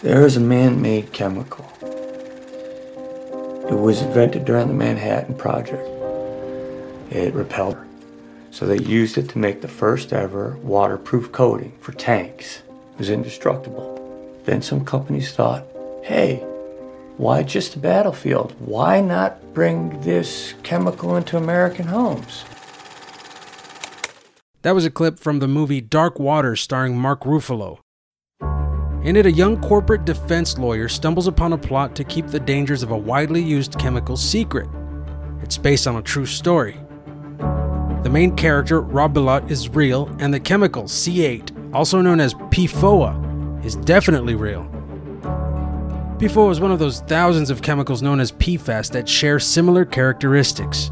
There is a man made chemical. It was invented during the Manhattan Project. It repelled. So they used it to make the first ever waterproof coating for tanks. It was indestructible. Then some companies thought, hey, why just the battlefield? Why not bring this chemical into American homes? That was a clip from the movie Dark Waters starring Mark Ruffalo. In it, a young corporate defense lawyer stumbles upon a plot to keep the dangers of a widely used chemical secret. It's based on a true story. The main character, Rob Bilott, is real, and the chemical, C8, also known as PFOA, is definitely real. PFOA is one of those thousands of chemicals known as PFAS that share similar characteristics.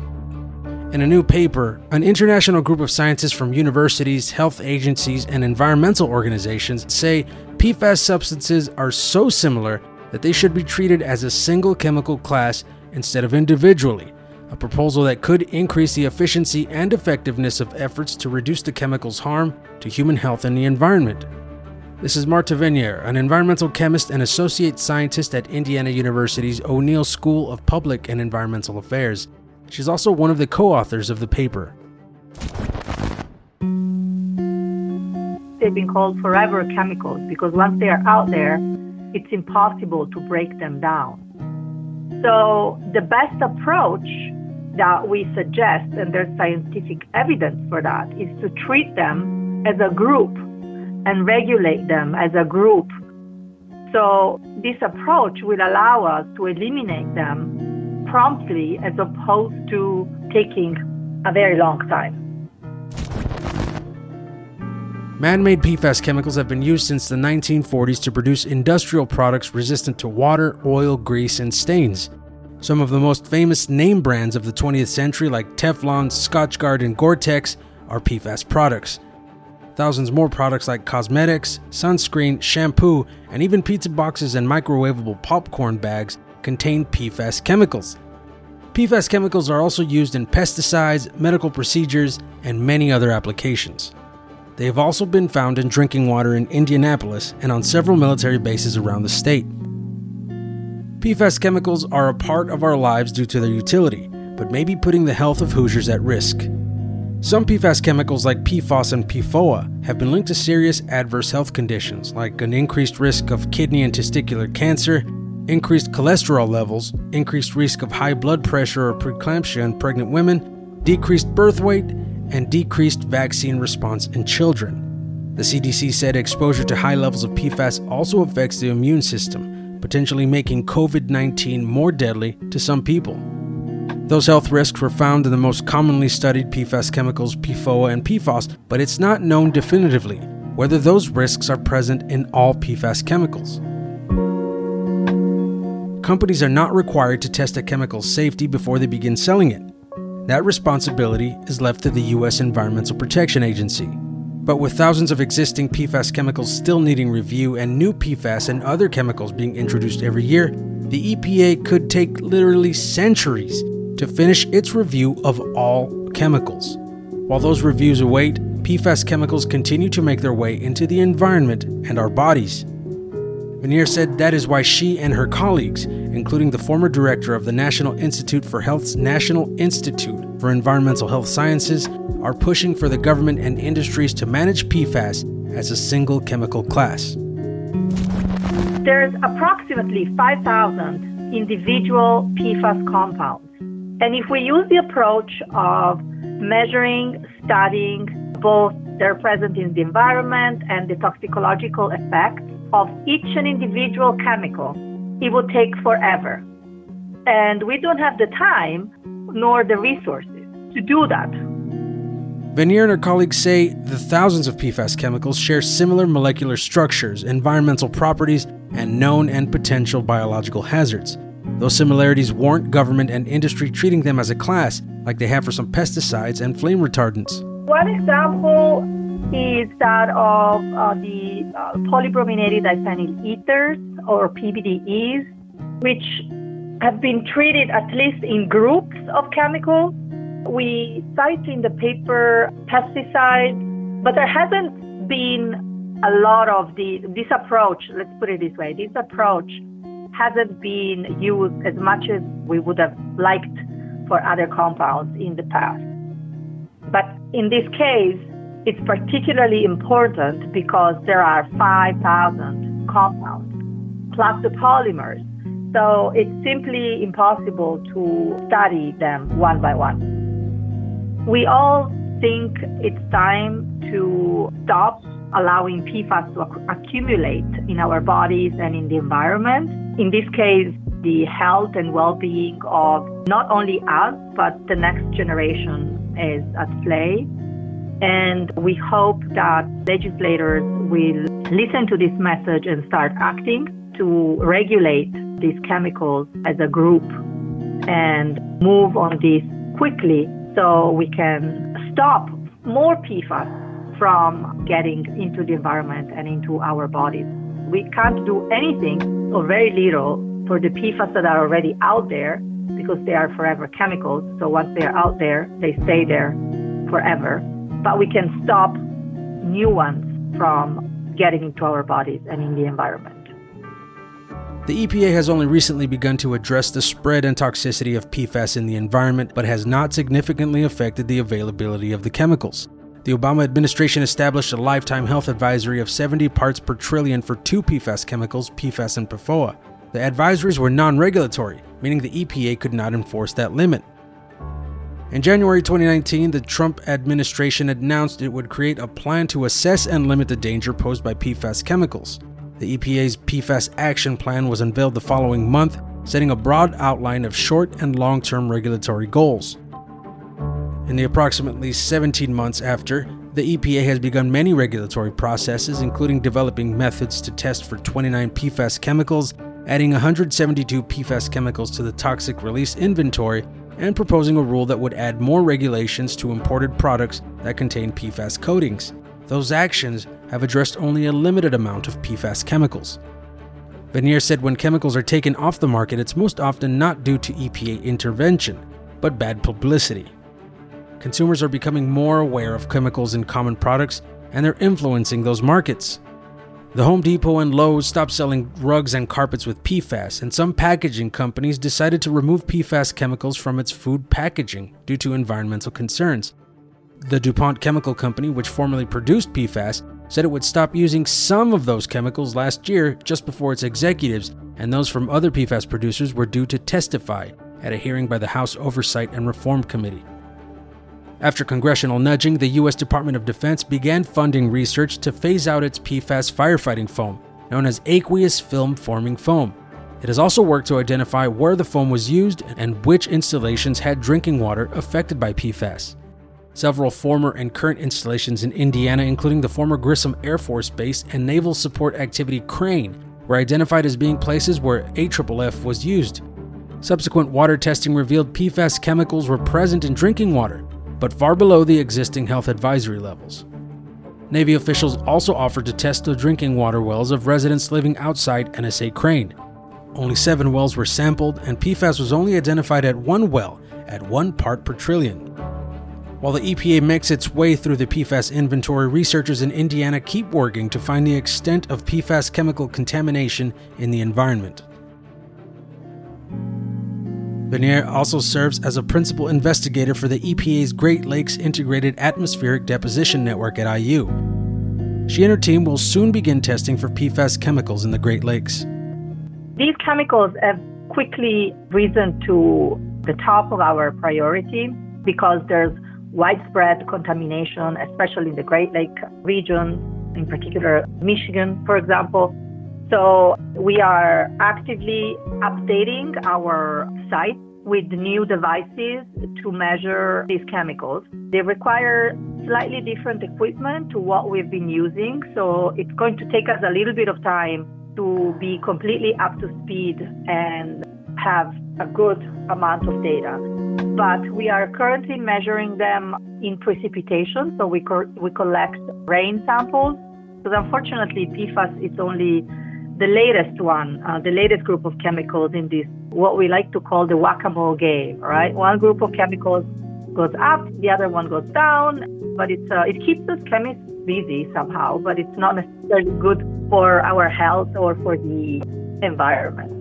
In a new paper, an international group of scientists from universities, health agencies, and environmental organizations say PFAS substances are so similar that they should be treated as a single chemical class instead of individually, a proposal that could increase the efficiency and effectiveness of efforts to reduce the chemical's harm to human health and the environment. This is Marta Venier, an environmental chemist and associate scientist at Indiana University's O'Neill School of Public and Environmental Affairs. She's also one of the co authors of the paper. Been called forever chemicals because once they are out there, it's impossible to break them down. So, the best approach that we suggest, and there's scientific evidence for that, is to treat them as a group and regulate them as a group. So, this approach will allow us to eliminate them promptly as opposed to taking a very long time. Man made PFAS chemicals have been used since the 1940s to produce industrial products resistant to water, oil, grease, and stains. Some of the most famous name brands of the 20th century, like Teflon, Scotchgard, and Gore Tex, are PFAS products. Thousands more products like cosmetics, sunscreen, shampoo, and even pizza boxes and microwavable popcorn bags contain PFAS chemicals. PFAS chemicals are also used in pesticides, medical procedures, and many other applications. They have also been found in drinking water in Indianapolis and on several military bases around the state. PFAS chemicals are a part of our lives due to their utility, but may be putting the health of Hoosiers at risk. Some PFAS chemicals like PFOS and PFOA have been linked to serious adverse health conditions like an increased risk of kidney and testicular cancer, increased cholesterol levels, increased risk of high blood pressure or preeclampsia in pregnant women, decreased birth weight, and decreased vaccine response in children. The CDC said exposure to high levels of PFAS also affects the immune system, potentially making COVID 19 more deadly to some people. Those health risks were found in the most commonly studied PFAS chemicals, PFOA and PFOS, but it's not known definitively whether those risks are present in all PFAS chemicals companies are not required to test a chemical's safety before they begin selling it. That responsibility is left to the U.S. Environmental Protection Agency. But with thousands of existing PFAS chemicals still needing review and new PFAS and other chemicals being introduced every year, the EPA could take literally centuries to finish its review of all chemicals. While those reviews await, PFAS chemicals continue to make their way into the environment and our bodies. Venier said that is why she and her colleagues, including the former director of the National Institute for Health's National Institute for Environmental Health Sciences, are pushing for the government and industries to manage PFAS as a single chemical class. There's approximately 5,000 individual PFAS compounds. And if we use the approach of measuring, studying both their presence in the environment and the toxicological effects, of each and individual chemical, it will take forever. And we don't have the time nor the resources to do that. Venier and her colleagues say the thousands of PFAS chemicals share similar molecular structures, environmental properties, and known and potential biological hazards. Those similarities warrant government and industry treating them as a class, like they have for some pesticides and flame retardants. One example is that of uh, the uh, polybrominated diphenyl ethers or PBDEs, which have been treated at least in groups of chemicals. We cite in the paper pesticides, but there hasn't been a lot of the this approach, let's put it this way, this approach hasn't been used as much as we would have liked for other compounds in the past. But in this case, it's particularly important because there are 5,000 compounds plus the polymers. So it's simply impossible to study them one by one. We all think it's time to stop allowing PFAS to accumulate in our bodies and in the environment. In this case, the health and well-being of not only us, but the next generation is at play. And we hope that legislators will listen to this message and start acting to regulate these chemicals as a group and move on this quickly so we can stop more PFAS from getting into the environment and into our bodies. We can't do anything or very little for the PFAS that are already out there because they are forever chemicals. So once they are out there, they stay there forever. But we can stop new ones from getting into our bodies and in the environment. The EPA has only recently begun to address the spread and toxicity of PFAS in the environment, but has not significantly affected the availability of the chemicals. The Obama administration established a lifetime health advisory of 70 parts per trillion for two PFAS chemicals, PFOS and PFOA. The advisories were non regulatory, meaning the EPA could not enforce that limit. In January 2019, the Trump administration announced it would create a plan to assess and limit the danger posed by PFAS chemicals. The EPA's PFAS action plan was unveiled the following month, setting a broad outline of short and long term regulatory goals. In the approximately 17 months after, the EPA has begun many regulatory processes, including developing methods to test for 29 PFAS chemicals, adding 172 PFAS chemicals to the toxic release inventory, and proposing a rule that would add more regulations to imported products that contain PFAS coatings. Those actions have addressed only a limited amount of PFAS chemicals. Venier said when chemicals are taken off the market, it's most often not due to EPA intervention, but bad publicity consumers are becoming more aware of chemicals in common products and they're influencing those markets. The Home Depot and Lowe's stopped selling rugs and carpets with PFAS, and some packaging companies decided to remove PFAS chemicals from its food packaging due to environmental concerns. The DuPont Chemical Company, which formerly produced PFAS, said it would stop using some of those chemicals last year just before its executives and those from other PFAS producers were due to testify at a hearing by the House Oversight and Reform Committee. After congressional nudging, the U.S. Department of Defense began funding research to phase out its PFAS firefighting foam, known as aqueous film forming foam. It has also worked to identify where the foam was used and which installations had drinking water affected by PFAS. Several former and current installations in Indiana, including the former Grissom Air Force Base and Naval Support Activity Crane, were identified as being places where AFFF was used. Subsequent water testing revealed PFAS chemicals were present in drinking water, but far below the existing health advisory levels. Navy officials also offered to test the drinking water wells of residents living outside NSA Crane. Only seven wells were sampled, and PFAS was only identified at one well, at one part per trillion. While the EPA makes its way through the PFAS inventory, researchers in Indiana keep working to find the extent of PFAS chemical contamination in the environment. Venier also serves as a principal investigator for the EPA's Great Lakes Integrated Atmospheric Deposition Network at IU. She and her team will soon begin testing for PFAS chemicals in the Great Lakes. These chemicals have quickly risen to the top of our priority because there's widespread contamination, especially in the Great Lake region, in particular Michigan, for example. So we are actively updating our site with new devices to measure these chemicals. They require slightly different equipment to what we've been using, so it's going to take us a little bit of time to be completely up to speed and have a good amount of data. But we are currently measuring them in precipitation, so we, co- we collect rain samples. Because unfortunately, PFAS is only the latest one, uh, the latest group of chemicals in this, what we like to call the whack-a-mole game, right? One group of chemicals goes up, the other one goes down. But it's uh, it keeps us chemists busy somehow, but it's not necessarily good for our health or for the environment.